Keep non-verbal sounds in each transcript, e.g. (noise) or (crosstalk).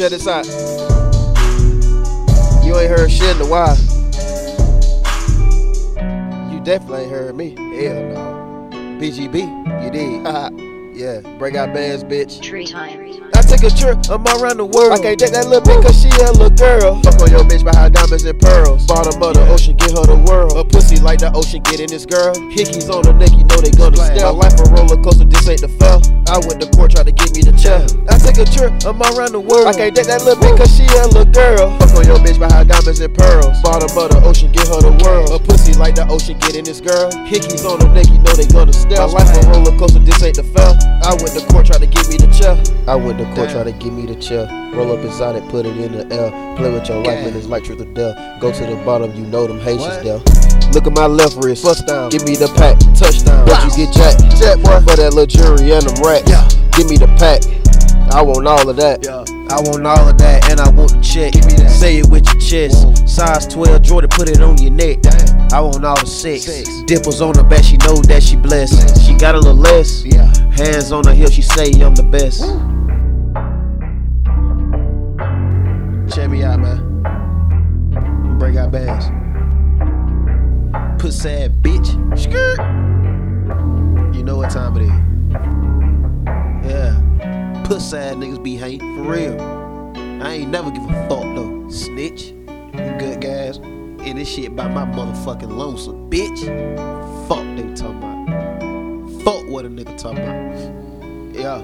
Check this out. You ain't heard shit in a while. You definitely ain't heard me. Hell no. BGB, you did. (laughs) yeah, BrayGotBandz, bitch. Tree time. I take a trip, I'm around the world. I can't take that little bitch cause she a little girl. Fuck on your bitch by her diamonds and pearls. Bottom of the ocean, get her the world. A pussy like the ocean, get in this girl. Hickeys on the neck, you know they gonna stare. My life a roller coaster, this ain't the fell. I went to court, try to get me the chair. I take a trip, I'm around the world. I can't take that little bitch cause she a little girl. Fuck on your bitch by her diamonds and pearls. Bottom of the ocean, get her the world. A pussy like the ocean, get in this girl. Hickeys on the neck, you know they gonna stare. My life a roller coaster, this ain't the fell. I went to court, try to get me the chair. I went to court, try to get me the chair. Roll up inside it, put it in the air. Play with your life, and it's like truth or dare. Go to the bottom, you know them Haitians there. Look at my left wrist, bust down. Give me the pack, touchdown. Bet you get jacked, jack boy for that luxury and them racks. Yeah. Give me the pack. I want all of that. Yeah. I want all of that, and I want the check. Give me that. Say it with your chest. Whoa. Size 12, Jordan, put it on your neck. Damn. I want all the sex. Sex. Dipples on her back, she know that she blessed. She got a little less. Yeah. Hands on her hip, she say I'm the best. Check me out, man. BrayGotBandz. Ass bitch. Skirt. You know what time it is. Yeah. Puss ass niggas be hating. For real. I ain't never give a fuck though. Snitch. You good guys. And this shit by my motherfucking lonesome. Bitch. Fuck they talking about. Fuck what a nigga talking about. Yeah.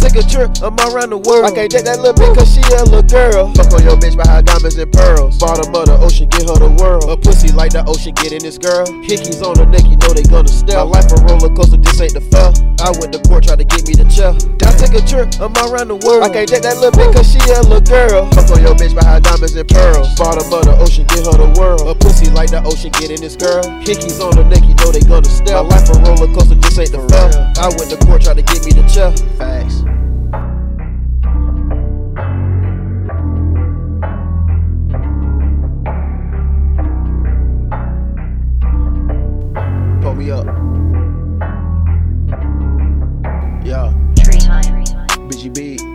I take a trip, I'm around the world. I can't take that little bitch cause she a little girl. Fuck on your bitch by her diamonds and pearls. Bottom of the ocean, get her the world. A pussy like the ocean, get in this girl. Hickeys on her neck, you know they gonna stare. My life a roller coaster, this ain't the fell. I went to court, try to get me the chair. I take a trip, I'm around the world. I can't take that little bitch cause she a little girl. Fuck on your bitch by her diamonds and pearls. Bottom of the ocean, get her the world. A pussy like the ocean, get in this girl. Hickeys on her neck, you know they gonna stare. My life a roller coaster, this ain't the fell. I went to court, try to get me the future. Facts. Pull me up. Yeah. Tree